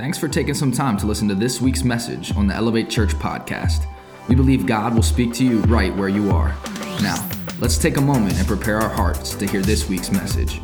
Thanks for taking some time to listen to this week's message on the Elevate Church podcast. We believe God will speak to you right where you are. Now, let's take a moment and prepare our hearts to hear this week's message.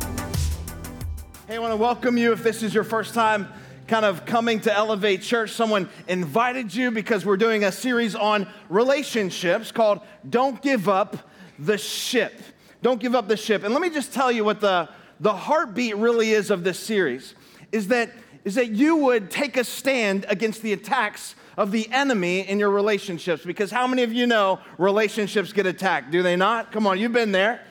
Hey, I want to welcome you if this is your first time kind of coming to Elevate Church. Someone invited you because we're doing a series on relationships called Don't Give Up the Ship. Don't Give Up the Ship. And let me just tell you what the, the heartbeat really is of this series is that is that you would take a stand against the attacks of the enemy in your relationships. Because how many of you know relationships get attacked? Do they not? Come on, you've been there.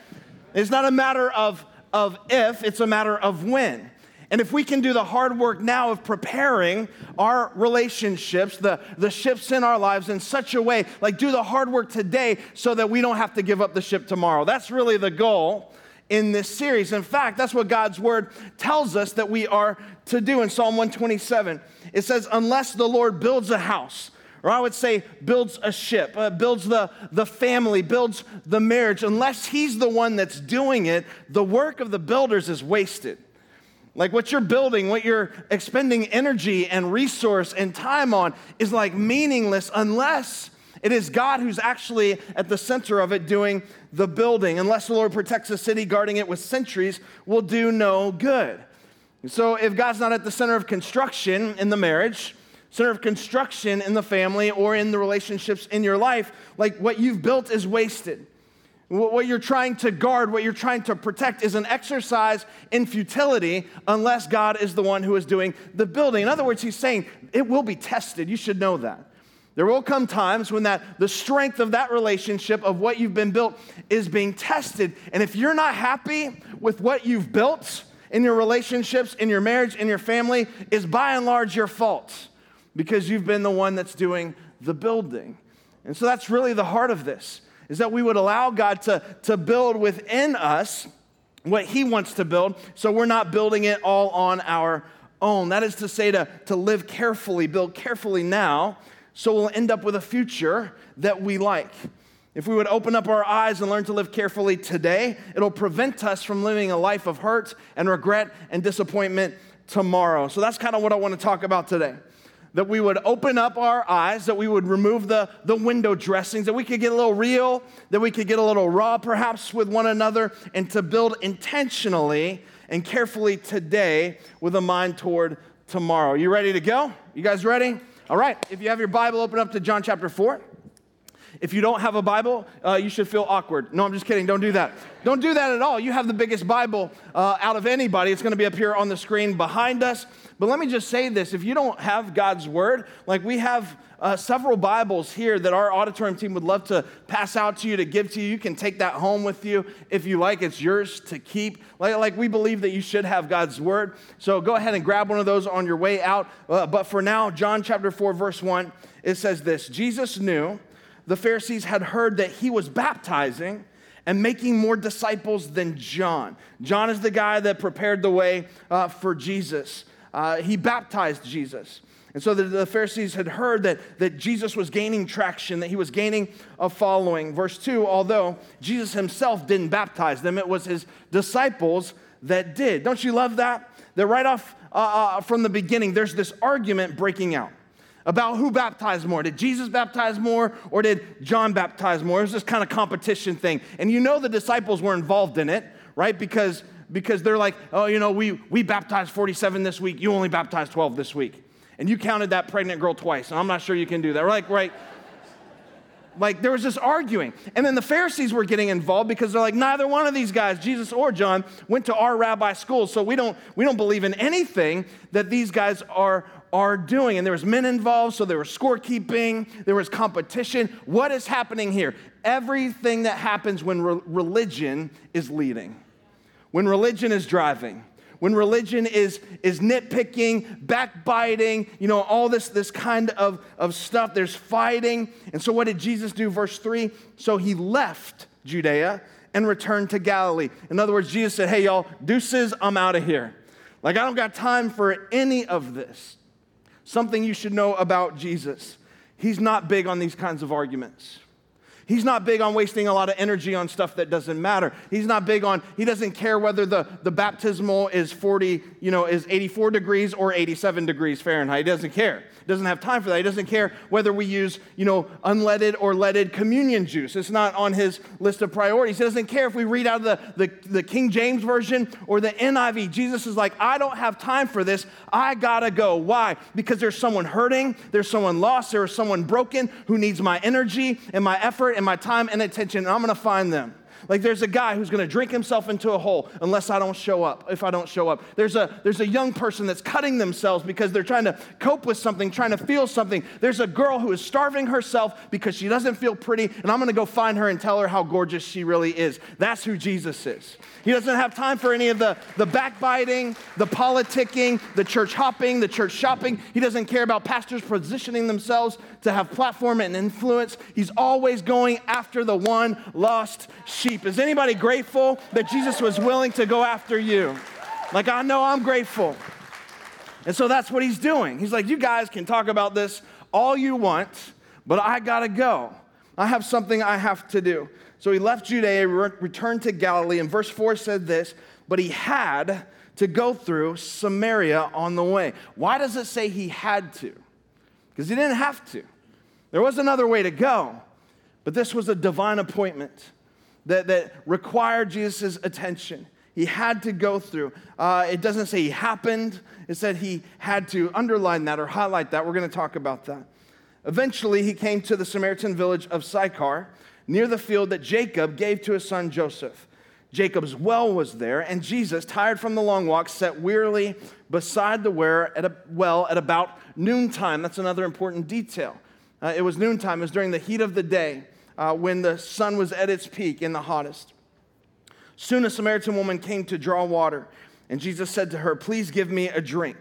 It's not a matter of, of if, it's a matter of when. And if we can do the hard work now of preparing our relationships, the, the ships in our lives in such a way, like do the hard work today so that we don't have to give up the ship tomorrow. That's really the goal in this series. In fact, that's what God's word tells us that we are to do in Psalm 127. It says, Unless the Lord builds a house, or I would say builds a ship, uh, builds the, the family, builds the marriage, unless he's the one that's doing it, the work of the builders is wasted. Like what you're building, what you're expending energy and resource and time on is like meaningless unless it is God who's actually at the center of it doing the building. Unless the Lord protects a city, guarding it with sentries will do no good. So if God's not at the center of construction in the marriage, center of construction in the family or in the relationships in your life, like what you've built is wasted. What you're trying to guard, what you're trying to protect is an exercise in futility unless God is the one who is doing the building. In other words, he's saying it will be tested. You should know that. There will come times when that the strength of that relationship of what you've been built is being tested. And if you're not happy with what you've built in your relationships, in your marriage, in your family, is by and large your fault because you've been the one that's doing the building. And so that's really the heart of this is that we would allow God to, to build within us what He wants to build so we're not building it all on our own. That is to say, to, to live carefully, build carefully now so we'll end up with a future that we like. If we would open up our eyes and learn to live carefully today, it'll prevent us from living a life of hurt and regret and disappointment tomorrow. So that's kind of what I want to talk about today. That we would open up our eyes, that we would remove the, the window dressings, that we could get a little real, that we could get a little raw perhaps with one another, and to build intentionally and carefully today with a mind toward tomorrow. You ready to go? You guys ready? All right, if you have your Bible, open up to John chapter 4. If you don't have a Bible, uh, you should feel awkward. No, I'm just kidding. Don't do that. Don't do that at all. You have the biggest Bible uh, out of anybody. It's going to be up here on the screen behind us. But let me just say this if you don't have God's Word, like we have uh, several Bibles here that our auditorium team would love to pass out to you, to give to you. You can take that home with you if you like. It's yours to keep. Like, like we believe that you should have God's Word. So go ahead and grab one of those on your way out. Uh, but for now, John chapter 4, verse 1, it says this Jesus knew the Pharisees had heard that he was baptizing and making more disciples than John. John is the guy that prepared the way uh, for Jesus. Uh, he baptized Jesus. And so the, the, Pharisees had heard that, that Jesus was gaining traction, that he was gaining a following. Verse 2 although Jesus himself didn't baptize them, it was his disciples that did. Don't you love that? That right off uh, uh, from the beginning, there's this argument breaking out about who baptized more. Did Jesus baptize more or did John baptize more? It was this kind of competition thing. And you know the disciples were involved in it, right? Because because they're like, oh, you know, we, we baptized 47 this week, you only baptized 12 this week. And you counted that pregnant girl twice. And I'm not sure you can do that. Like, right? Like there was this arguing. And then the Pharisees were getting involved because they're like, neither one of these guys, Jesus or John, went to our rabbi school. So we don't, we don't believe in anything that these guys are, are doing. And there was men involved, so there was scorekeeping, there was competition. What is happening here? Everything that happens when re- religion is leading when religion is driving, when religion is, is nitpicking, backbiting, you know, all this, this kind of, of stuff, there's fighting. And so, what did Jesus do? Verse 3 So he left Judea and returned to Galilee. In other words, Jesus said, Hey, y'all, deuces, I'm out of here. Like, I don't got time for any of this. Something you should know about Jesus he's not big on these kinds of arguments. He's not big on wasting a lot of energy on stuff that doesn't matter. He's not big on, he doesn't care whether the, the baptismal is 40, you know, is 84 degrees or 87 degrees Fahrenheit. He doesn't care. Doesn't have time for that. He doesn't care whether we use, you know, unleaded or leaded communion juice. It's not on his list of priorities. He doesn't care if we read out of the, the, the King James Version or the NIV. Jesus is like, I don't have time for this. I gotta go. Why? Because there's someone hurting, there's someone lost, there's someone broken who needs my energy and my effort and my time and attention, and I'm gonna find them. Like there's a guy who's gonna drink himself into a hole unless I don't show up, if I don't show up. There's a, there's a young person that's cutting themselves because they're trying to cope with something, trying to feel something. There's a girl who is starving herself because she doesn't feel pretty, and I'm gonna go find her and tell her how gorgeous she really is. That's who Jesus is. He doesn't have time for any of the, the backbiting, the politicking, the church hopping, the church shopping. He doesn't care about pastors positioning themselves to have platform and influence. He's always going after the one lost sheep. Is anybody grateful that Jesus was willing to go after you? Like, I know I'm grateful. And so that's what he's doing. He's like, You guys can talk about this all you want, but I gotta go. I have something I have to do. So he left Judea, returned to Galilee, and verse 4 said this, but he had to go through Samaria on the way. Why does it say he had to? Because he didn't have to. There was another way to go, but this was a divine appointment that, that required Jesus' attention. He had to go through. Uh, it doesn't say he happened, it said he had to underline that or highlight that. We're going to talk about that. Eventually, he came to the Samaritan village of Sychar, near the field that Jacob gave to his son Joseph. Jacob's well was there, and Jesus, tired from the long walk, sat wearily beside the well at about noontime. That's another important detail. Uh, it was noontime, it was during the heat of the day uh, when the sun was at its peak in the hottest. Soon a Samaritan woman came to draw water, and Jesus said to her, Please give me a drink.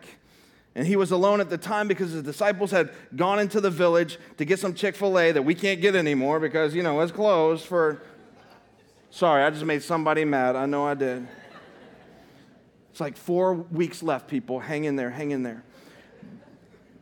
And he was alone at the time because his disciples had gone into the village to get some Chick fil A that we can't get anymore because, you know, it's closed for. Sorry, I just made somebody mad. I know I did. It's like four weeks left, people. Hang in there, hang in there.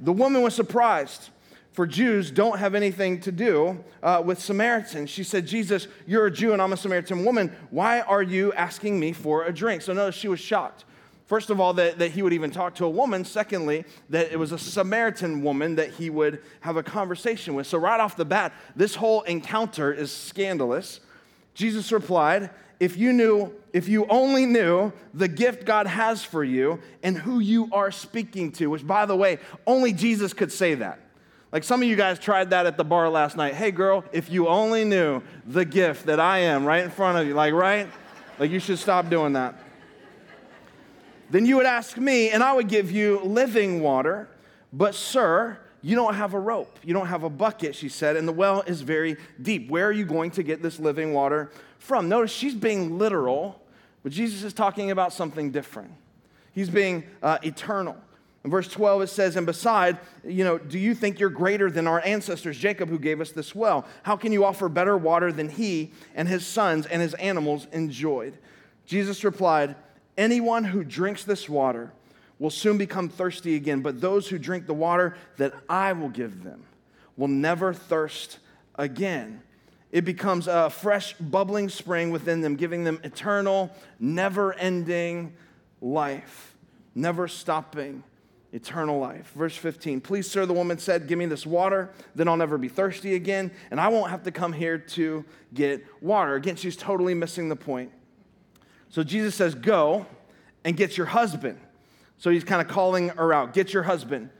The woman was surprised, for Jews don't have anything to do uh, with Samaritans. She said, Jesus, you're a Jew and I'm a Samaritan woman. Why are you asking me for a drink? So notice she was shocked. First of all, that, that he would even talk to a woman. Secondly, that it was a Samaritan woman that he would have a conversation with. So, right off the bat, this whole encounter is scandalous. Jesus replied, If you knew, if you only knew the gift God has for you and who you are speaking to, which, by the way, only Jesus could say that. Like some of you guys tried that at the bar last night. Hey, girl, if you only knew the gift that I am right in front of you, like, right? Like, you should stop doing that. Then you would ask me, and I would give you living water. But, sir, you don't have a rope. You don't have a bucket, she said, and the well is very deep. Where are you going to get this living water from? Notice she's being literal, but Jesus is talking about something different. He's being uh, eternal. In verse 12, it says, And beside, you know, do you think you're greater than our ancestors, Jacob, who gave us this well? How can you offer better water than he and his sons and his animals enjoyed? Jesus replied, Anyone who drinks this water will soon become thirsty again, but those who drink the water that I will give them will never thirst again. It becomes a fresh, bubbling spring within them, giving them eternal, never ending life, never stopping eternal life. Verse 15 Please, sir, the woman said, Give me this water, then I'll never be thirsty again, and I won't have to come here to get water. Again, she's totally missing the point. So Jesus says, Go and get your husband. So he's kind of calling her out Get your husband.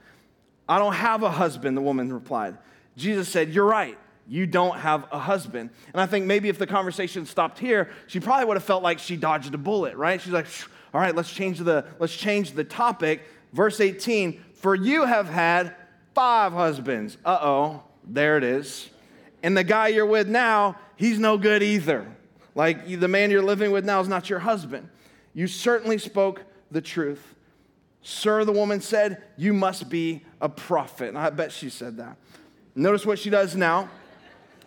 I don't have a husband, the woman replied. Jesus said, You're right. You don't have a husband. And I think maybe if the conversation stopped here, she probably would have felt like she dodged a bullet, right? She's like, all right, let's change the, let's change the topic. Verse 18, for you have had five husbands. Uh-oh, there it is. And the guy you're with now, he's no good either. Like the man you're living with now is not your husband. You certainly spoke the truth. Sir, the woman said, You must be a prophet. And I bet she said that. Notice what she does now.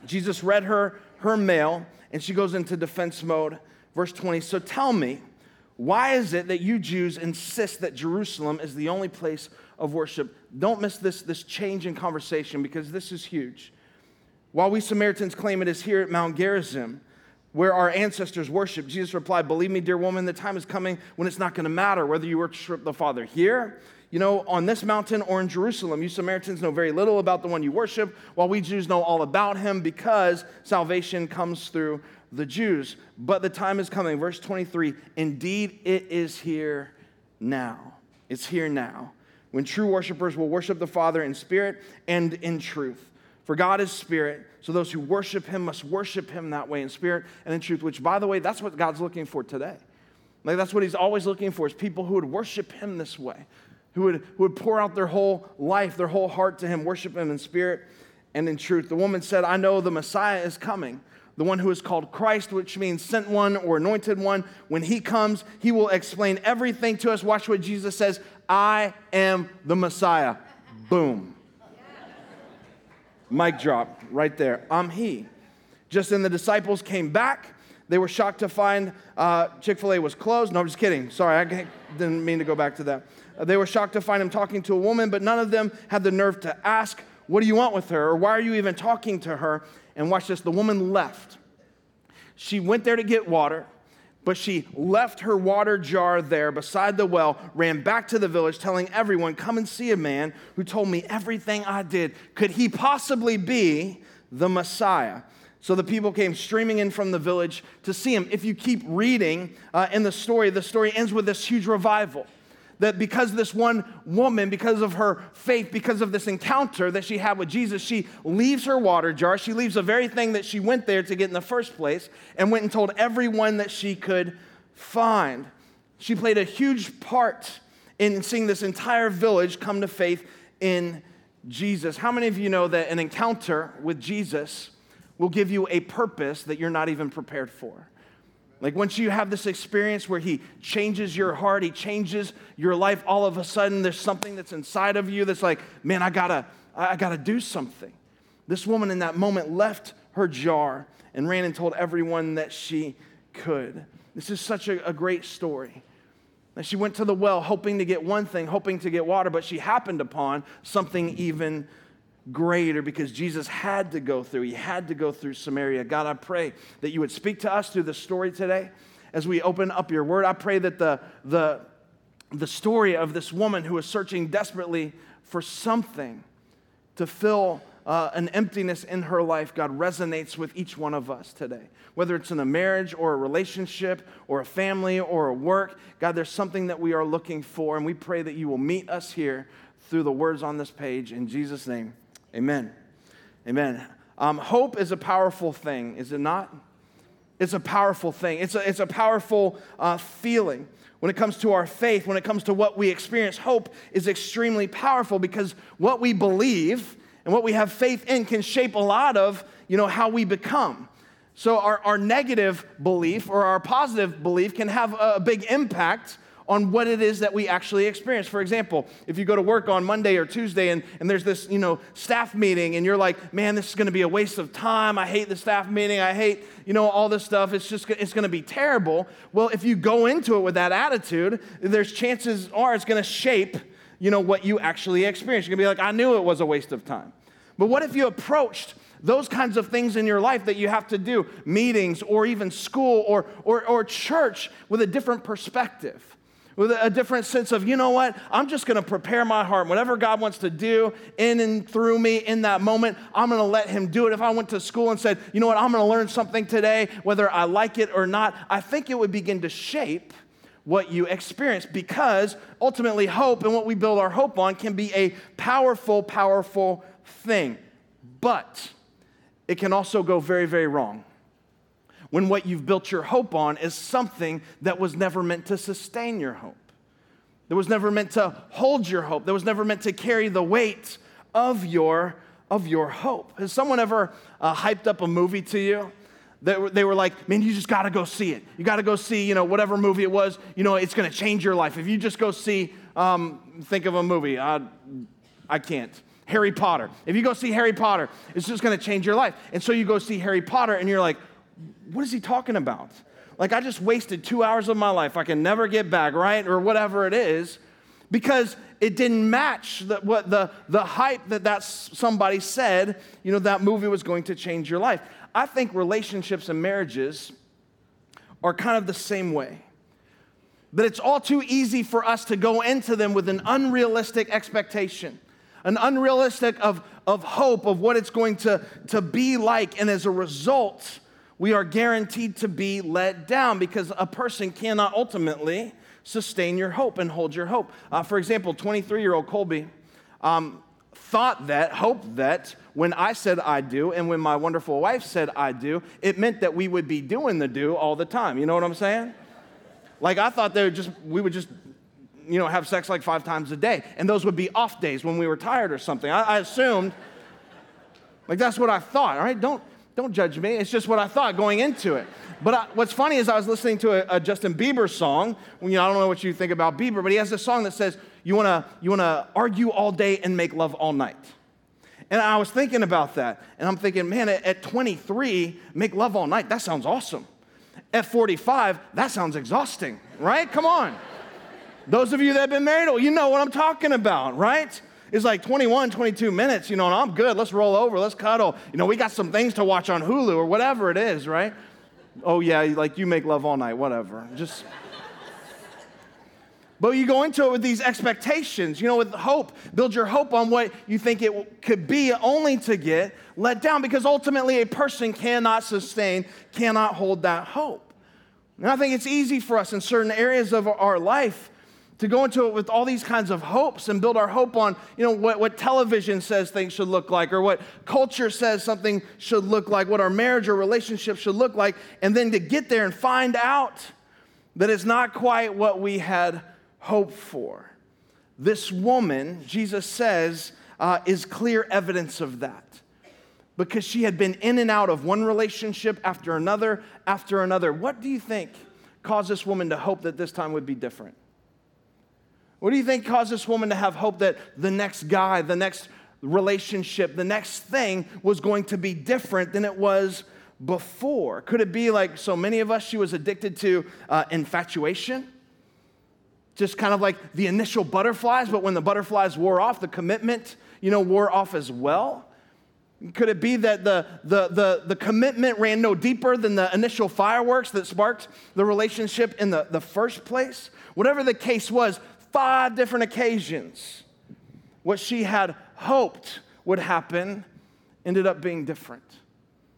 Jesus read her her mail, and she goes into defense mode. Verse 20 So tell me, why is it that you Jews insist that Jerusalem is the only place of worship? Don't miss this, this change in conversation because this is huge. while we Samaritans claim it is here at Mount Gerizim where our ancestors worshiped. Jesus replied, Believe me, dear woman, the time is coming when it's not going to matter whether you worship the Father here, you know, on this mountain or in Jerusalem. You Samaritans know very little about the one you worship, while we Jews know all about him because salvation comes through the Jews. But the time is coming. Verse 23 Indeed, it is here now. It's here now when true worshipers will worship the Father in spirit and in truth. For God is spirit, so those who worship him must worship him that way in spirit and in truth, which, by the way, that's what God's looking for today. Like, that's what he's always looking for is people who would worship him this way, who would, who would pour out their whole life, their whole heart to him, worship him in spirit and in truth. The woman said, I know the Messiah is coming, the one who is called Christ, which means sent one or anointed one. When he comes, he will explain everything to us. Watch what Jesus says I am the Messiah. Boom. Mic drop right there. I'm He. Just then the disciples came back. They were shocked to find uh, Chick fil A was closed. No, I'm just kidding. Sorry, I didn't mean to go back to that. Uh, they were shocked to find him talking to a woman, but none of them had the nerve to ask, What do you want with her? or Why are you even talking to her? And watch this the woman left. She went there to get water but she left her water jar there beside the well, ran back to the village, telling everyone, Come and see a man who told me everything I did. Could he possibly be the Messiah? So the people came streaming in from the village to see him. If you keep reading uh, in the story, the story ends with this huge revival that because this one woman, because of her faith, because of this encounter that she had with Jesus, she leaves her water jar. She leaves the very thing that she went there to get in the first place and went and told everyone that she could find. She played a huge part in seeing this entire village come to faith in Jesus. How many of you know that an encounter with Jesus will give you a purpose that you're not even prepared for? Like once you have this experience where he changes your heart, he changes your life, all of a sudden there's something that's inside of you that's like, man, I gotta, I gotta do something. This woman in that moment left her jar and ran and told everyone that she could. This is such a, a great story. And she went to the well hoping to get one thing, hoping to get water, but she happened upon something even greater because Jesus had to go through. He had to go through Samaria. God, I pray that you would speak to us through the story today as we open up your word. I pray that the, the, the story of this woman who is searching desperately for something to fill uh, an emptiness in her life, God, resonates with each one of us today. Whether it's in a marriage or a relationship or a family or a work, God, there's something that we are looking for, and we pray that you will meet us here through the words on this page. In Jesus' name, Amen. Amen. Um, hope is a powerful thing, is it not? It's a powerful thing. It's a, it's a powerful uh, feeling. When it comes to our faith, when it comes to what we experience, hope is extremely powerful because what we believe and what we have faith in can shape a lot of you know, how we become. So our, our negative belief or our positive belief can have a big impact on what it is that we actually experience. For example, if you go to work on Monday or Tuesday and, and there's this, you know, staff meeting and you're like, man, this is going to be a waste of time. I hate the staff meeting. I hate, you know, all this stuff. It's just, it's going to be terrible. Well, if you go into it with that attitude, there's chances are it's going to shape, you know, what you actually experience. You're going to be like, I knew it was a waste of time. But what if you approached those kinds of things in your life that you have to do, meetings or even school or, or, or church, with a different perspective? With a different sense of, you know what, I'm just going to prepare my heart. Whatever God wants to do in and through me in that moment, I'm going to let Him do it. If I went to school and said, you know what, I'm going to learn something today, whether I like it or not, I think it would begin to shape what you experience because ultimately hope and what we build our hope on can be a powerful, powerful thing. But it can also go very, very wrong when what you've built your hope on is something that was never meant to sustain your hope. That was never meant to hold your hope. That was never meant to carry the weight of your, of your hope. Has someone ever uh, hyped up a movie to you? They, they were like, man, you just got to go see it. You got to go see, you know, whatever movie it was. You know, it's going to change your life. If you just go see, um, think of a movie. Uh, I can't. Harry Potter. If you go see Harry Potter, it's just going to change your life. And so you go see Harry Potter, and you're like, what is he talking about? Like, I just wasted two hours of my life I can never get back, right? Or whatever it is. because it didn't match the, what the, the hype that that somebody said, you know, that movie was going to change your life. I think relationships and marriages are kind of the same way. That it's all too easy for us to go into them with an unrealistic expectation, an unrealistic of, of hope of what it's going to, to be like. And as a result, we are guaranteed to be let down because a person cannot ultimately sustain your hope and hold your hope. Uh, for example, 23 year old Colby um, thought that, hoped that when I said I do and when my wonderful wife said I do, it meant that we would be doing the do all the time. You know what I'm saying? Like I thought they would just, we would just, you know, have sex like five times a day. And those would be off days when we were tired or something. I, I assumed, like that's what I thought, all right? Don't, don't judge me. It's just what I thought going into it. But I, what's funny is I was listening to a, a Justin Bieber song. You know, I don't know what you think about Bieber, but he has this song that says, "You wanna, you wanna argue all day and make love all night." And I was thinking about that, and I'm thinking, man, at, at 23, make love all night. That sounds awesome. At 45, that sounds exhausting, right? Come on. Those of you that have been married, well, you know what I'm talking about, right? It's like 21, 22 minutes, you know, and I'm good. Let's roll over. Let's cuddle. You know, we got some things to watch on Hulu or whatever it is, right? oh yeah, like you make love all night, whatever. Just. But you go into it with these expectations, you know, with hope. Build your hope on what you think it could be, only to get let down because ultimately a person cannot sustain, cannot hold that hope. And I think it's easy for us in certain areas of our life to go into it with all these kinds of hopes and build our hope on, you know, what, what television says things should look like or what culture says something should look like, what our marriage or relationship should look like, and then to get there and find out that it's not quite what we had hoped for. This woman, Jesus says, uh, is clear evidence of that because she had been in and out of one relationship after another after another. What do you think caused this woman to hope that this time would be different? What do you think caused this woman to have hope that the next guy, the next relationship, the next thing was going to be different than it was before? Could it be like so many of us, she was addicted to uh, infatuation? Just kind of like the initial butterflies, but when the butterflies wore off, the commitment, you know, wore off as well. Could it be that the, the, the, the commitment ran no deeper than the initial fireworks that sparked the relationship in the, the first place? Whatever the case was, five different occasions, what she had hoped would happen ended up being different.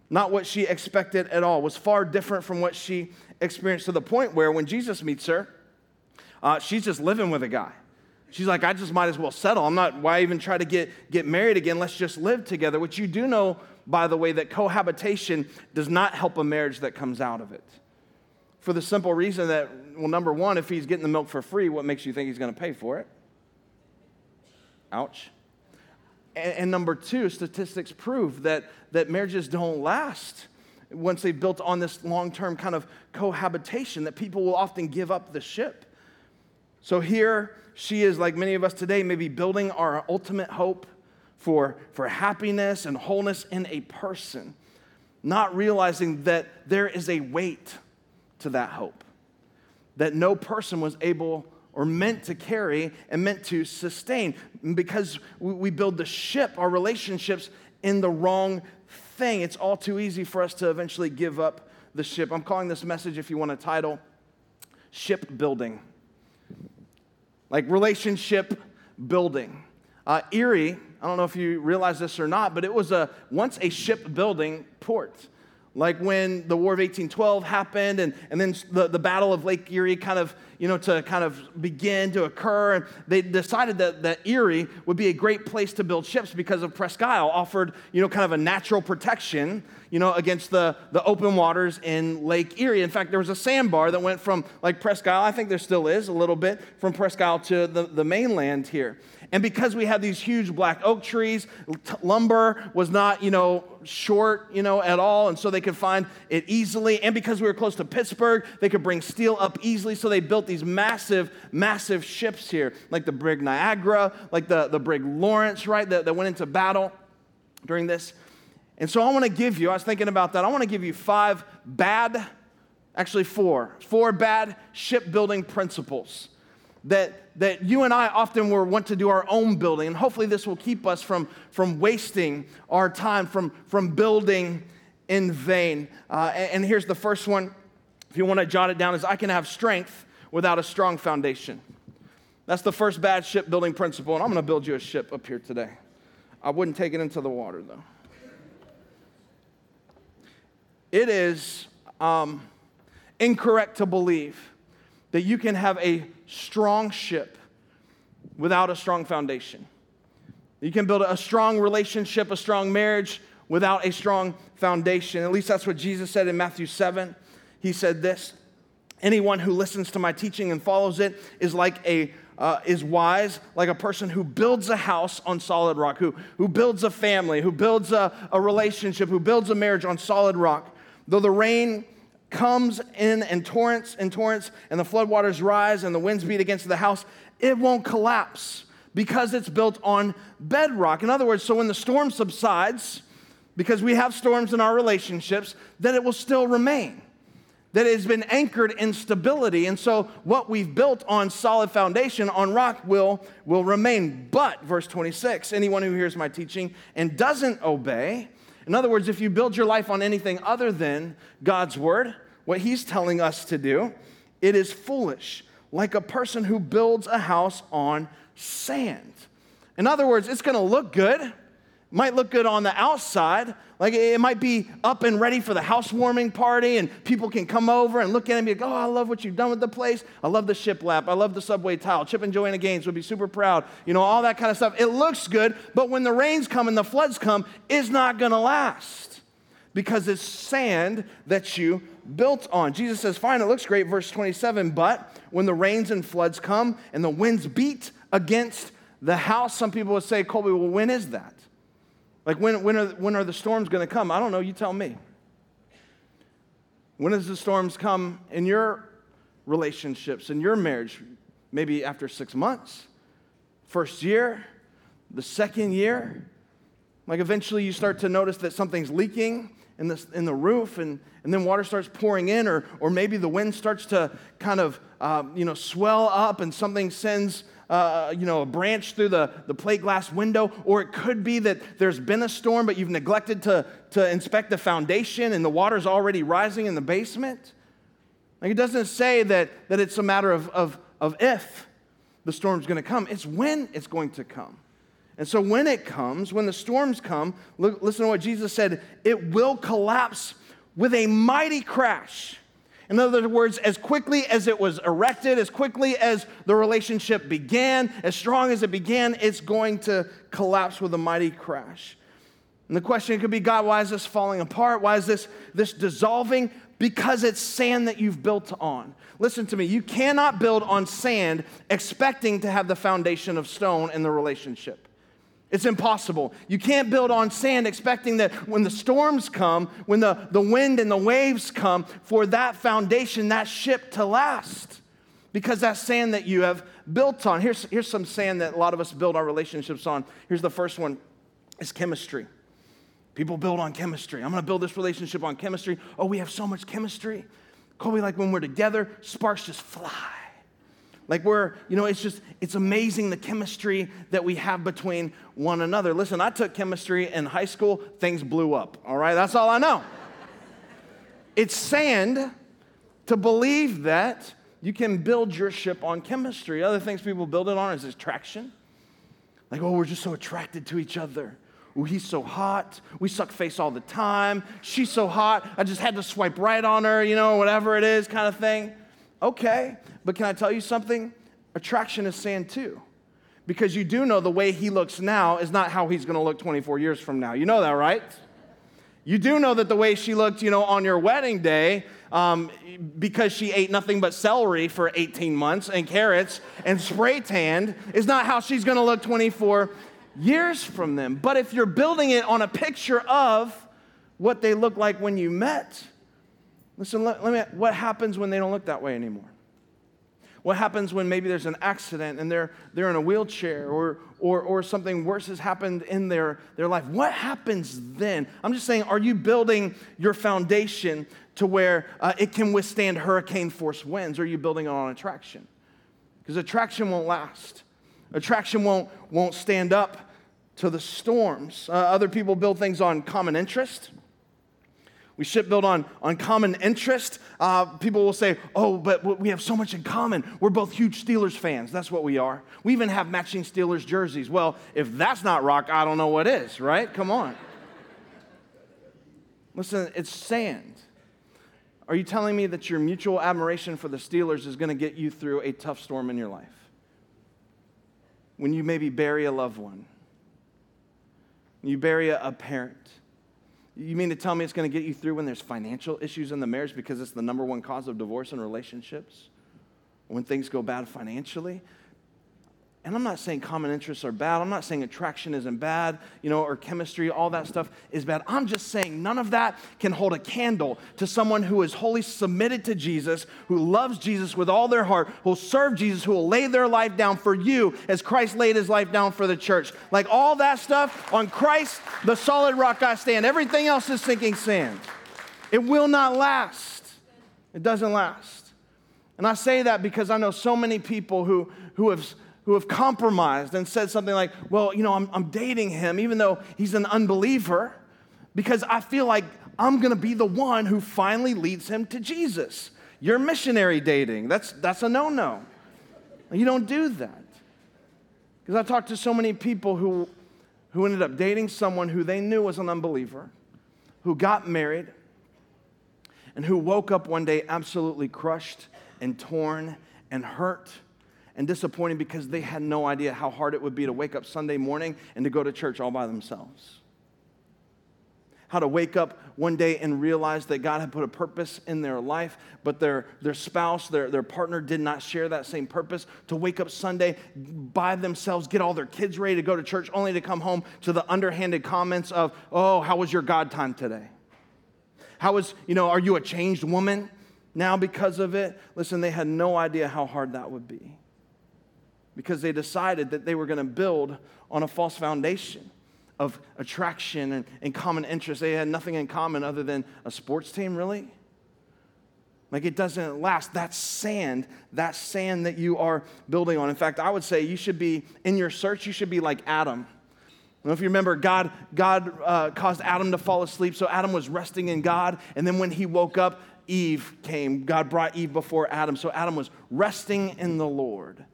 Not what she expected at all, was far different from what she experienced to the point where when Jesus meets her, uh, she's just living with a guy. She's like, I just might as well settle. I'm not, why even try to get, get married again? Let's just live together. Which you do know, by the way, that cohabitation does not help a marriage that comes out of it for the simple reason that, well, number one, if he's getting the milk for free, what makes you think he's going to pay for it? Ouch. And, and number two, statistics prove that, that marriages don't last once they've built on this long term kind of cohabitation, that people will often give up the ship. So here she is, like many of us today, maybe building our ultimate hope for, for happiness and wholeness in a person, not realizing that there is a weight to that hope that no person was able or meant to carry and meant to sustain because we build the ship, our relationships, in the wrong thing. It's all too easy for us to eventually give up the ship. I'm calling this message, if you want a title, Shipbuilding. Like relationship building. Uh, Erie, I don't know if you realize this or not, but it was a, once a shipbuilding port like when the War of 1812 happened and, and then the, the Battle of Lake Erie kind of, you know, to kind of begin to occur. And they decided that, that Erie would be a great place to build ships because of Presque Isle offered, you know, kind of a natural protection, you know, against the, the open waters in Lake Erie. In fact, there was a sandbar that went from like Presque Isle, I think there still is a little bit, from Presque Isle to the, the mainland here. And because we had these huge black oak trees, lumber was not, you know, short, you know, at all. And so they could find it easily. And because we were close to Pittsburgh, they could bring steel up easily. So they built these massive, massive ships here, like the brig Niagara, like the, the brig Lawrence, right, that, that went into battle during this. And so I want to give you, I was thinking about that, I want to give you five bad, actually four, four bad shipbuilding principles that, that you and I often were want to do our own building. And hopefully this will keep us from, from wasting our time, from, from building in vain. Uh, and, and here's the first one, if you want to jot it down, is I can have strength without a strong foundation. That's the first bad shipbuilding principle, and I'm going to build you a ship up here today. I wouldn't take it into the water, though. It is um, incorrect to believe that you can have a strong ship without a strong foundation. You can build a strong relationship, a strong marriage without a strong foundation. At least that's what Jesus said in Matthew 7. He said this Anyone who listens to my teaching and follows it is like a uh, is wise, like a person who builds a house on solid rock, who, who builds a family, who builds a, a relationship, who builds a marriage on solid rock. Though the rain comes in and torrents and torrents, and the floodwaters rise and the winds beat against the house, it won't collapse because it's built on bedrock. In other words, so when the storm subsides, because we have storms in our relationships, that it will still remain. That it has been anchored in stability. And so what we've built on solid foundation, on rock, will, will remain. But, verse 26, anyone who hears my teaching and doesn't obey, in other words, if you build your life on anything other than God's word, what he's telling us to do, it is foolish, like a person who builds a house on sand. In other words, it's gonna look good, might look good on the outside, like it might be up and ready for the housewarming party, and people can come over and look at it and be like, oh, I love what you've done with the place. I love the shiplap. I love the subway tile. Chip and Joanna Gaines would be super proud. You know, all that kind of stuff. It looks good, but when the rains come and the floods come, it's not going to last because it's sand that you built on. Jesus says, fine, it looks great, verse 27, but when the rains and floods come and the winds beat against the house, some people would say, Colby, well, when is that? Like, when, when, are, when are the storms going to come? I don't know. You tell me. When does the storms come in your relationships, in your marriage? Maybe after six months, first year, the second year. Like, eventually you start to notice that something's leaking in the, in the roof, and, and then water starts pouring in, or, or maybe the wind starts to kind of, uh, you know, swell up and something sends uh, you know, a branch through the, the plate glass window, or it could be that there's been a storm, but you've neglected to, to inspect the foundation and the water's already rising in the basement. Like it doesn't say that, that it's a matter of, of, of if the storm's going to come, it's when it's going to come. And so when it comes, when the storms come, look, listen to what Jesus said it will collapse with a mighty crash. In other words, as quickly as it was erected, as quickly as the relationship began, as strong as it began, it's going to collapse with a mighty crash. And the question could be God, why is this falling apart? Why is this, this dissolving? Because it's sand that you've built on. Listen to me, you cannot build on sand expecting to have the foundation of stone in the relationship. It's impossible. You can't build on sand expecting that when the storms come, when the, the wind and the waves come, for that foundation, that ship to last. Because that's sand that you have built on. Here's, here's some sand that a lot of us build our relationships on. Here's the first one is chemistry. People build on chemistry. I'm gonna build this relationship on chemistry. Oh, we have so much chemistry. Me like when we're together, sparks just fly. Like we're, you know, it's just, it's amazing the chemistry that we have between one another. Listen, I took chemistry in high school, things blew up, all right? That's all I know. it's sand to believe that you can build your ship on chemistry. Other things people build it on is attraction. Like, oh, we're just so attracted to each other. Oh, he's so hot. We suck face all the time. She's so hot. I just had to swipe right on her, you know, whatever it is, kind of thing. Okay, but can I tell you something? Attraction is sand too. Because you do know the way he looks now is not how he's gonna look 24 years from now. You know that, right? You do know that the way she looked, you know, on your wedding day, um, because she ate nothing but celery for 18 months and carrots and spray tanned, is not how she's gonna look 24 years from them. But if you're building it on a picture of what they look like when you met, Listen, let, let me, what happens when they don't look that way anymore? What happens when maybe there's an accident and they're, they're in a wheelchair or, or, or something worse has happened in their, their life? What happens then? I'm just saying, are you building your foundation to where uh, it can withstand hurricane force winds or are you building it on attraction? because attraction won't last. Attraction won't, won't stand up to the storms. Uh, other people build things on common interest. We shipbuild on, on common interest. Uh, people will say, Oh, but we have so much in common. We're both huge Steelers fans. That's what we are. We even have matching Steelers jerseys. Well, if that's not rock, I don't know what is, right? Come on. Listen, it's sand. Are you telling me that your mutual admiration for the Steelers is going to get you through a tough storm in your life? When you maybe bury a loved one, you bury a parent, you mean to tell me it's going to get you through when there's financial issues in the marriage because it's the number one cause of divorce in relationships? When things go bad financially? And I'm not saying common interests are bad. I'm not saying attraction isn't bad, you know, or chemistry, all that stuff is bad. I'm just saying none of that can hold a candle to someone who is wholly submitted to Jesus, who loves Jesus with all their heart, who will serve Jesus, who will lay their life down for you as Christ laid his life down for the church. Like all that stuff on Christ, the solid rock I stand. Everything else is sinking sand. It will not last. It doesn't last. And I say that because I know so many people who, who have who have compromised and said something like, Well, you know, I'm, I'm dating him even though he's an unbeliever because I feel like I'm gonna be the one who finally leads him to Jesus. You're missionary dating. That's, that's a no no. You don't do that. Because I talked to so many people who, who ended up dating someone who they knew was an unbeliever, who got married, and who woke up one day absolutely crushed and torn and hurt and disappointing because they had no idea how hard it would be to wake up Sunday morning and to go to church all by themselves. How to wake up one day and realize that God had put a purpose in their life, but their, their spouse, their, their partner did not share that same purpose. To wake up Sunday by themselves, get all their kids ready to go to church, only to come home to the underhanded comments of, oh, how was your God time today? How was, you know, are you a changed woman now because of it? Listen, they had no idea how hard that would be because they decided that they were going to build on a false foundation of attraction and, and common interest. They had nothing in common other than a sports team, really. Like it doesn't last. That's sand. That's sand that you are building on. In fact, I would say you should be, in your search, you should be like Adam. I don't know if you remember, God, God uh, caused Adam to fall asleep, so Adam was resting in God. And then when he woke up, Eve came. God brought Eve before Adam. So Adam was resting in the Lord.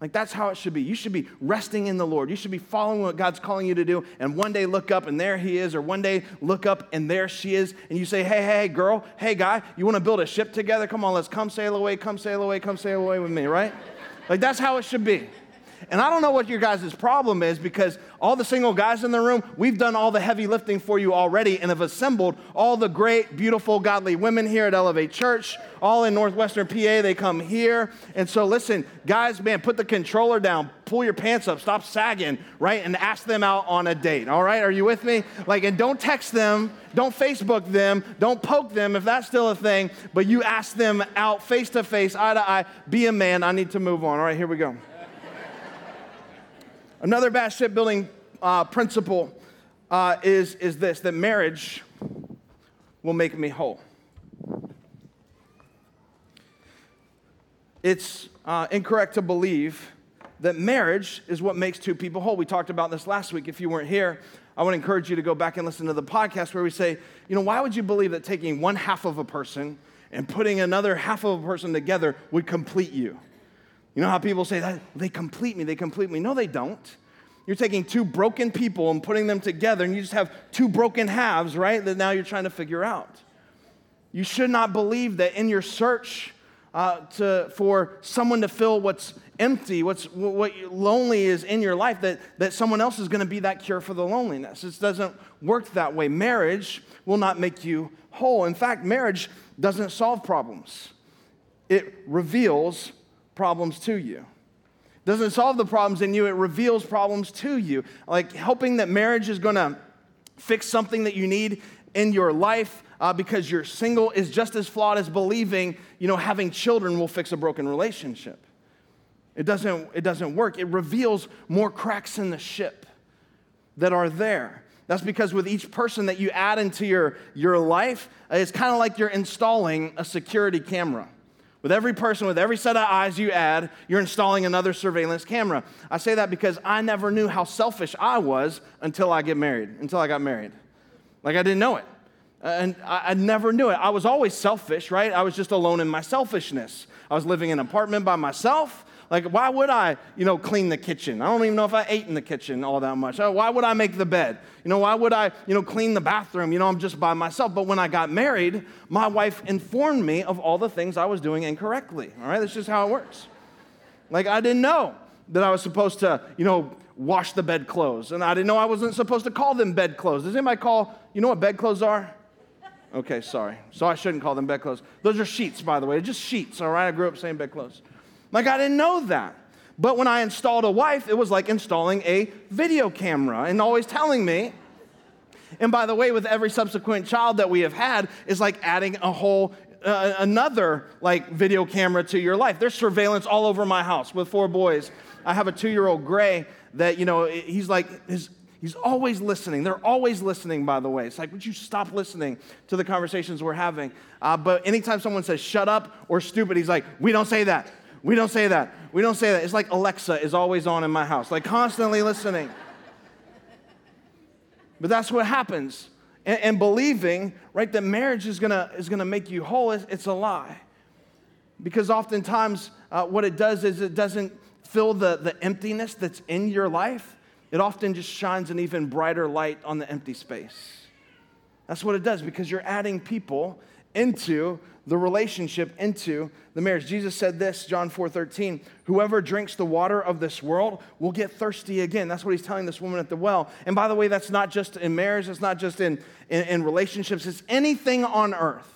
Like that's how it should be. You should be resting in the Lord. You should be following what God's calling you to do. And one day look up and there he is, or one day look up and there she is. And you say, hey, hey, girl, hey, guy, you want to build a ship together? Come on, let's come sail away, come sail away, come sail away with me, right? Like that's how it should be. And I don't know what your guys' problem is because all the single guys in the room, we've done all the heavy lifting for you already and have assembled all the great, beautiful, godly women here at Elevate Church, all in Northwestern PA. They come here. And so, listen, guys, man, put the controller down, pull your pants up, stop sagging, right? And ask them out on a date, all right? Are you with me? Like, and don't text them, don't Facebook them, don't poke them if that's still a thing, but you ask them out face to face, eye to eye, be a man. I need to move on. All right, here we go. Another bad shipbuilding uh, principle uh, is, is this that marriage will make me whole. It's uh, incorrect to believe that marriage is what makes two people whole. We talked about this last week. If you weren't here, I would encourage you to go back and listen to the podcast where we say, you know, why would you believe that taking one half of a person and putting another half of a person together would complete you? You know how people say that they complete me, they complete me. No, they don't. You're taking two broken people and putting them together, and you just have two broken halves, right? That now you're trying to figure out. You should not believe that in your search uh, to, for someone to fill what's empty, what's, what lonely is in your life, that, that someone else is going to be that cure for the loneliness. It doesn't work that way. Marriage will not make you whole. In fact, marriage doesn't solve problems, it reveals problems to you. Doesn't solve the problems in you, it reveals problems to you. Like hoping that marriage is gonna fix something that you need in your life uh, because you're single is just as flawed as believing, you know, having children will fix a broken relationship. It doesn't, it doesn't work. It reveals more cracks in the ship that are there. That's because with each person that you add into your, your life, it's kind of like you're installing a security camera With every person, with every set of eyes you add, you're installing another surveillance camera. I say that because I never knew how selfish I was until I get married, until I got married. Like I didn't know it. Uh, and I, I never knew it. I was always selfish, right? I was just alone in my selfishness. I was living in an apartment by myself. Like, why would I, you know, clean the kitchen? I don't even know if I ate in the kitchen all that much. Uh, why would I make the bed? You know, why would I, you know, clean the bathroom? You know, I'm just by myself. But when I got married, my wife informed me of all the things I was doing incorrectly. All right, that's just how it works. Like, I didn't know that I was supposed to, you know, wash the bedclothes. And I didn't know I wasn't supposed to call them bedclothes. Does anybody call, you know what bedclothes are? Okay, sorry. So I shouldn't call them bedclothes. Those are sheets, by the way. Just sheets, all right? I grew up saying bedclothes. Like, I didn't know that. But when I installed a wife, it was like installing a video camera and always telling me. And by the way, with every subsequent child that we have had, is like adding a whole uh, another like video camera to your life. There's surveillance all over my house with four boys. I have a two-year-old Gray that you know he's like his He's always listening. They're always listening, by the way. It's like, would you stop listening to the conversations we're having? Uh, but anytime someone says shut up or stupid, he's like, we don't say that. We don't say that. We don't say that. It's like Alexa is always on in my house, like constantly listening. But that's what happens. And, and believing, right, that marriage is gonna, is gonna make you whole, it's, it's a lie. Because oftentimes, uh, what it does is it doesn't fill the, the emptiness that's in your life, it often just shines an even brighter light on the empty space. That's what it does because you're adding people into the relationship into the marriage. Jesus said this, John 4 13, whoever drinks the water of this world will get thirsty again. That's what he's telling this woman at the well. And by the way, that's not just in marriage, it's not just in, in, in relationships, it's anything on earth.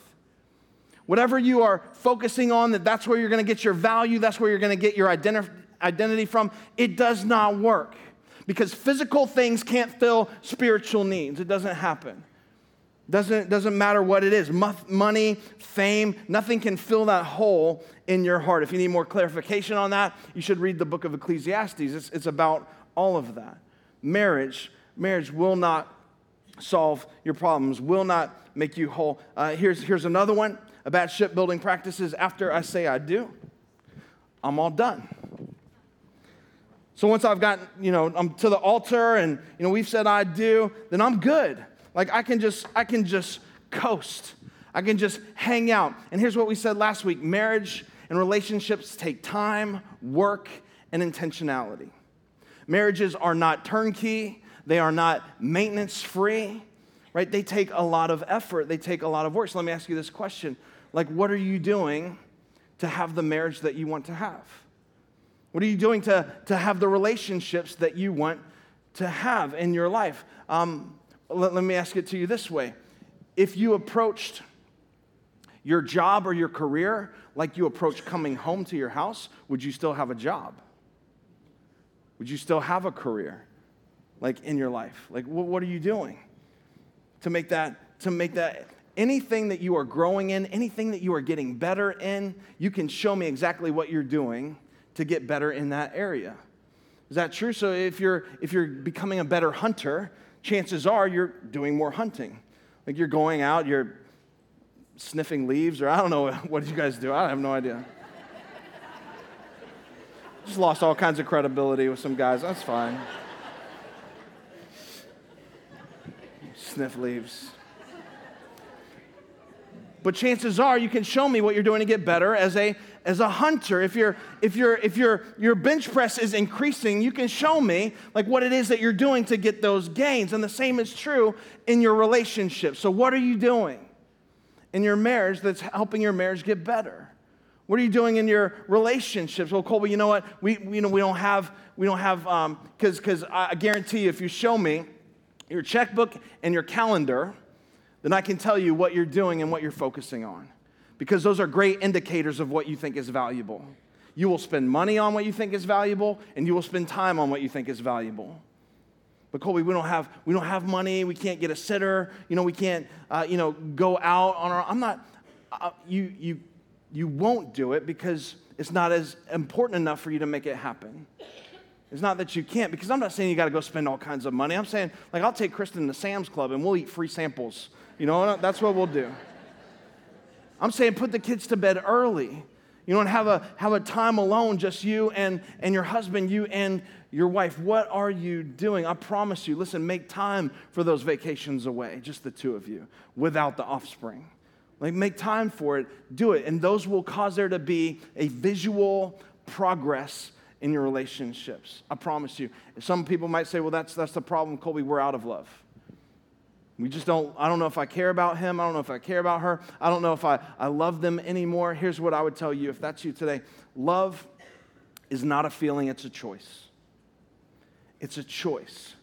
Whatever you are focusing on, that that's where you're going to get your value, that's where you're going to get your identi- identity from, it does not work. Because physical things can't fill spiritual needs. It doesn't happen. Doesn't, doesn't matter what it is money, fame, nothing can fill that hole in your heart. If you need more clarification on that, you should read the book of Ecclesiastes. It's, it's about all of that. Marriage, marriage will not solve your problems, will not make you whole. Uh, here's, here's another one about shipbuilding practices. After I say I do, I'm all done. So once I've gotten, you know, I'm to the altar and, you know, we've said I do, then I'm good. Like I can just, I can just coast. I can just hang out. And here's what we said last week marriage and relationships take time, work, and intentionality. Marriages are not turnkey, they are not maintenance free, right? They take a lot of effort, they take a lot of work. So let me ask you this question like, what are you doing to have the marriage that you want to have? What are you doing to, to have the relationships that you want to have in your life? Um, let, let me ask it to you this way if you approached your job or your career like you approach coming home to your house, would you still have a job? Would you still have a career like in your life? Like what, what are you doing to make that to make that anything that you are growing in, anything that you are getting better in, you can show me exactly what you're doing to get better in that area. Is that true? So if you're if you're becoming a better hunter, chances are you're doing more hunting. Like you're going out, you're sniffing leaves, or I don't know what you guys do. I have no idea. Just lost all kinds of credibility with some guys. That's fine. Sniff leaves. But chances are you can show me what you're doing to get better as a as a hunter, if, you if, you if your, your bench press is increasing, you can show me like what it is that you're doing to get those gains. And the same is true in your relationship. So what are you doing in your marriage that's helping your marriage get better? What are you doing in your relationships? Well, Colby, you know what? We, you know, we don't have, we don't have, because um, because I guarantee you, if you show me your checkbook and your calendar, then I can tell you what you're doing and what you're focusing on because those are great indicators of what you think is valuable. You will spend money on what you think is valuable, and you will spend time on what you think is valuable. But Colby, we don't have we don't have money. We can't get a sitter. You know, we can't uh, you know go out on our. I'm not. Uh, you you you won't do it because it's not as important enough for you to make it happen. It's not that you can't, because I'm not saying you got to go spend all kinds of money. I'm saying, like, I'll take Kristen to Sam's Club and we'll eat free samples. You know, that's what we'll do. I'm saying put the kids to bed early. You don't have a, have a time alone, just you and, and your husband, you and your wife. What are you doing? I promise you, listen, make time for those vacations away, just the two of you, without the offspring. Like, make time for it, do it. And those will cause there to be a visual progress in your relationships. I promise you. Some people might say, well, that's, that's the problem, Colby, we're out of love. We just don't, I don't know if I care about him. I don't know if I care about her. I don't know if I, I love them anymore. Here's what I would tell you if that's you today love is not a feeling, it's a choice. It's a choice.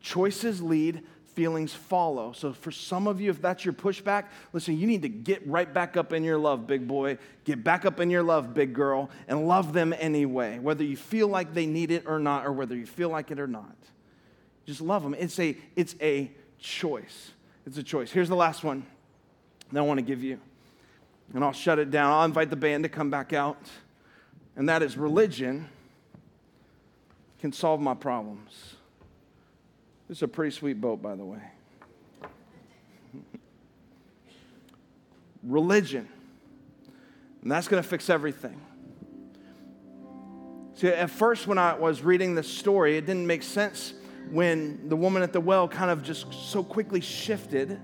Choices lead, feelings follow. So, for some of you, if that's your pushback, listen, you need to get right back up in your love, big boy. Get back up in your love, big girl, and love them anyway, whether you feel like they need it or not, or whether you feel like it or not. Just love them. It's a, it's a choice. It's a choice. Here's the last one that I want to give you. And I'll shut it down. I'll invite the band to come back out. And that is religion can solve my problems. This is a pretty sweet boat, by the way. religion. And that's going to fix everything. See, at first, when I was reading this story, it didn't make sense when the woman at the well kind of just so quickly shifted.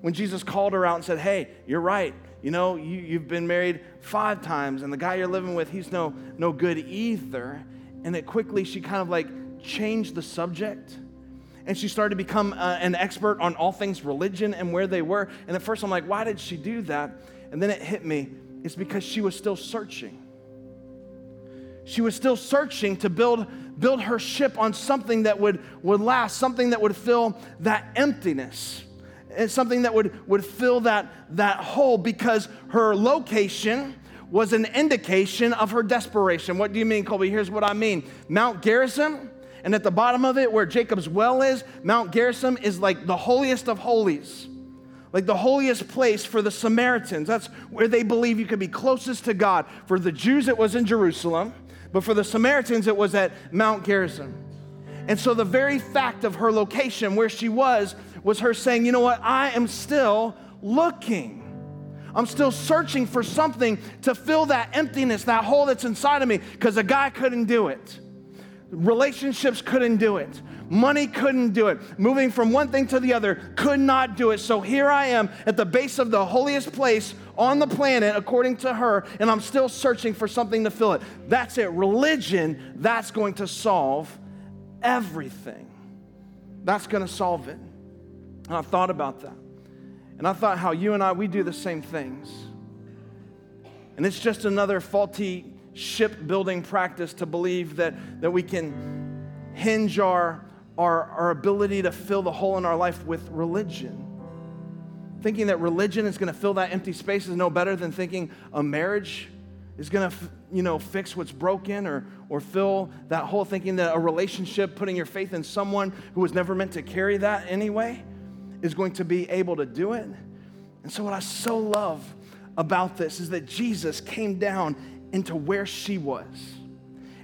When Jesus called her out and said, Hey, you're right. You know, you, you've been married five times, and the guy you're living with, he's no, no good either. And it quickly, she kind of like changed the subject and she started to become uh, an expert on all things religion and where they were. And at first, I'm like, why did she do that? And then it hit me it's because she was still searching. She was still searching to build, build her ship on something that would, would last, something that would fill that emptiness. And something that would, would fill that, that hole because her location was an indication of her desperation. What do you mean, Colby? Here's what I mean Mount Gerizim and at the bottom of it, where Jacob's well is, Mount Gerizim is like the holiest of holies, like the holiest place for the Samaritans. That's where they believe you could be closest to God. For the Jews, it was in Jerusalem, but for the Samaritans, it was at Mount Gerizim. And so the very fact of her location, where she was, was her saying, You know what? I am still looking. I'm still searching for something to fill that emptiness, that hole that's inside of me, because a guy couldn't do it. Relationships couldn't do it. Money couldn't do it. Moving from one thing to the other could not do it. So here I am at the base of the holiest place on the planet, according to her, and I'm still searching for something to fill it. That's it. Religion, that's going to solve everything. That's going to solve it. And I thought about that. And I thought how you and I, we do the same things. And it's just another faulty shipbuilding practice to believe that, that we can hinge our, our, our ability to fill the hole in our life with religion. Thinking that religion is going to fill that empty space is no better than thinking a marriage is going to you know fix what's broken or or fill that hole thinking that a relationship putting your faith in someone who was never meant to carry that anyway is going to be able to do it and so what i so love about this is that jesus came down into where she was,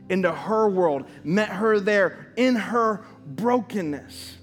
into her world, met her there in her brokenness.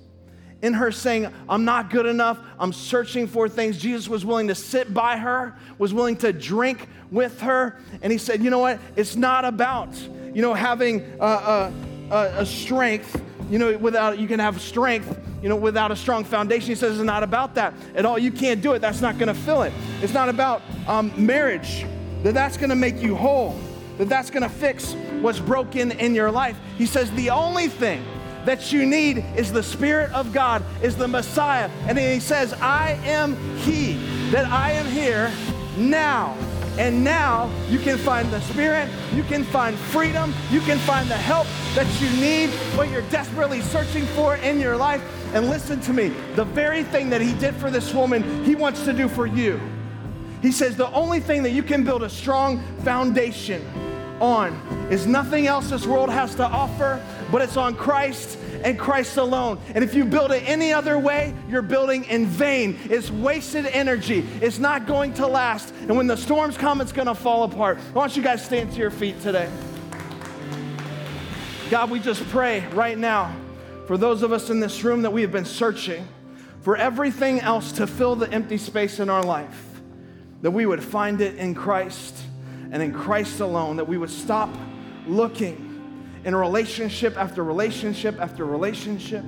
In her saying, I'm not good enough, I'm searching for things. Jesus was willing to sit by her, was willing to drink with her. And he said, You know what? It's not about, you know, having a, a, a strength, you know, without, you can have strength, you know, without a strong foundation. He says it's not about that at all. You can't do it. That's not going to fill it. It's not about um, marriage that that's gonna make you whole, that that's gonna fix what's broken in your life. He says the only thing that you need is the Spirit of God, is the Messiah. And he says, I am He, that I am here now. And now you can find the Spirit, you can find freedom, you can find the help that you need, what you're desperately searching for in your life. And listen to me the very thing that He did for this woman, He wants to do for you. He says the only thing that you can build a strong foundation on is nothing else this world has to offer, but it's on Christ and Christ alone. And if you build it any other way, you're building in vain. It's wasted energy. It's not going to last. And when the storms come, it's going to fall apart. I want you guys to stand to your feet today. God, we just pray right now for those of us in this room that we have been searching for everything else to fill the empty space in our life that we would find it in Christ and in Christ alone, that we would stop looking in relationship after relationship after relationship.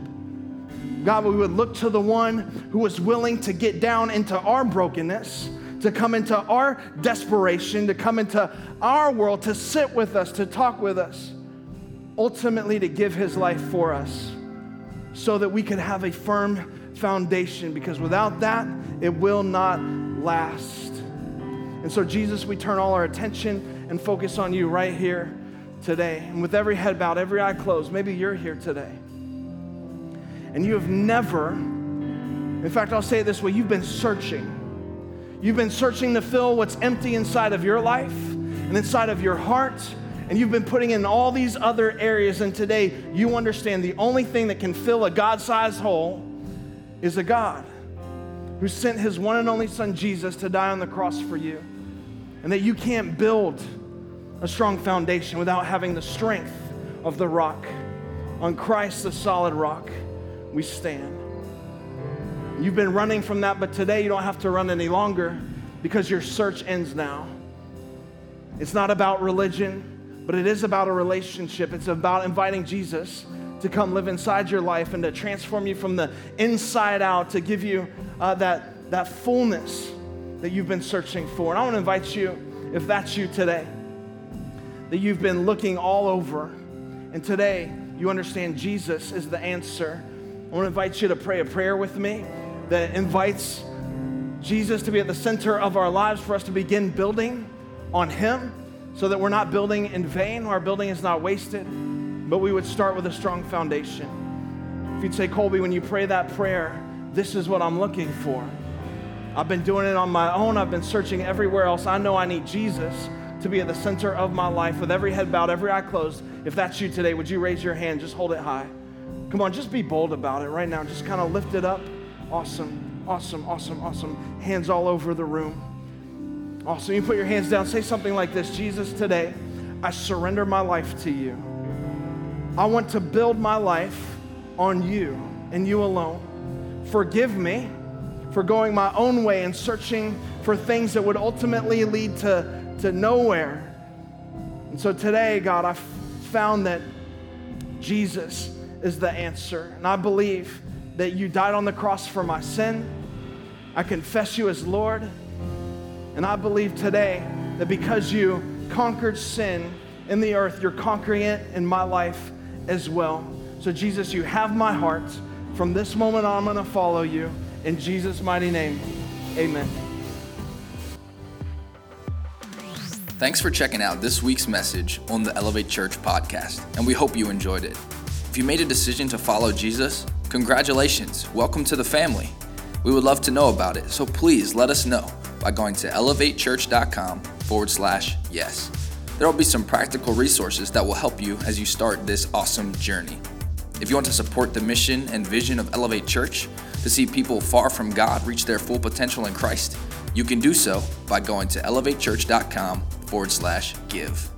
God, we would look to the one who was willing to get down into our brokenness, to come into our desperation, to come into our world, to sit with us, to talk with us, ultimately to give his life for us so that we could have a firm foundation because without that, it will not last. And so, Jesus, we turn all our attention and focus on you right here today. And with every head bowed, every eye closed, maybe you're here today. And you have never, in fact, I'll say it this way you've been searching. You've been searching to fill what's empty inside of your life and inside of your heart. And you've been putting in all these other areas. And today you understand the only thing that can fill a God sized hole is a God who sent his one and only son Jesus to die on the cross for you. And that you can't build a strong foundation without having the strength of the rock. On Christ, the solid rock, we stand. You've been running from that, but today you don't have to run any longer because your search ends now. It's not about religion, but it is about a relationship. It's about inviting Jesus to come live inside your life and to transform you from the inside out, to give you uh, that, that fullness that you've been searching for. And I want to invite you, if that's you today, that you've been looking all over, and today you understand Jesus is the answer. I want to invite you to pray a prayer with me that invites Jesus to be at the center of our lives for us to begin building on Him so that we're not building in vain, our building is not wasted but we would start with a strong foundation. If you'd say, Colby, when you pray that prayer, this is what I'm looking for. I've been doing it on my own, I've been searching everywhere else. I know I need Jesus to be at the center of my life with every head bowed, every eye closed. If that's you today, would you raise your hand? Just hold it high. Come on, just be bold about it right now. Just kind of lift it up. Awesome, awesome, awesome, awesome. Hands all over the room. Awesome. You put your hands down. Say something like this Jesus, today, I surrender my life to you. I want to build my life on you and you alone. Forgive me for going my own way and searching for things that would ultimately lead to, to nowhere. And so today, God, I found that Jesus is the answer. And I believe that you died on the cross for my sin. I confess you as Lord. And I believe today that because you conquered sin in the earth, you're conquering it in my life as well. So, Jesus, you have my heart. From this moment on, I'm going to follow you. In Jesus' mighty name, amen. Thanks for checking out this week's message on the Elevate Church podcast, and we hope you enjoyed it. If you made a decision to follow Jesus, congratulations. Welcome to the family. We would love to know about it, so please let us know by going to elevatechurch.com forward slash yes there will be some practical resources that will help you as you start this awesome journey. If you want to support the mission and vision of Elevate Church to see people far from God reach their full potential in Christ, you can do so by going to elevatechurch.com forward slash give.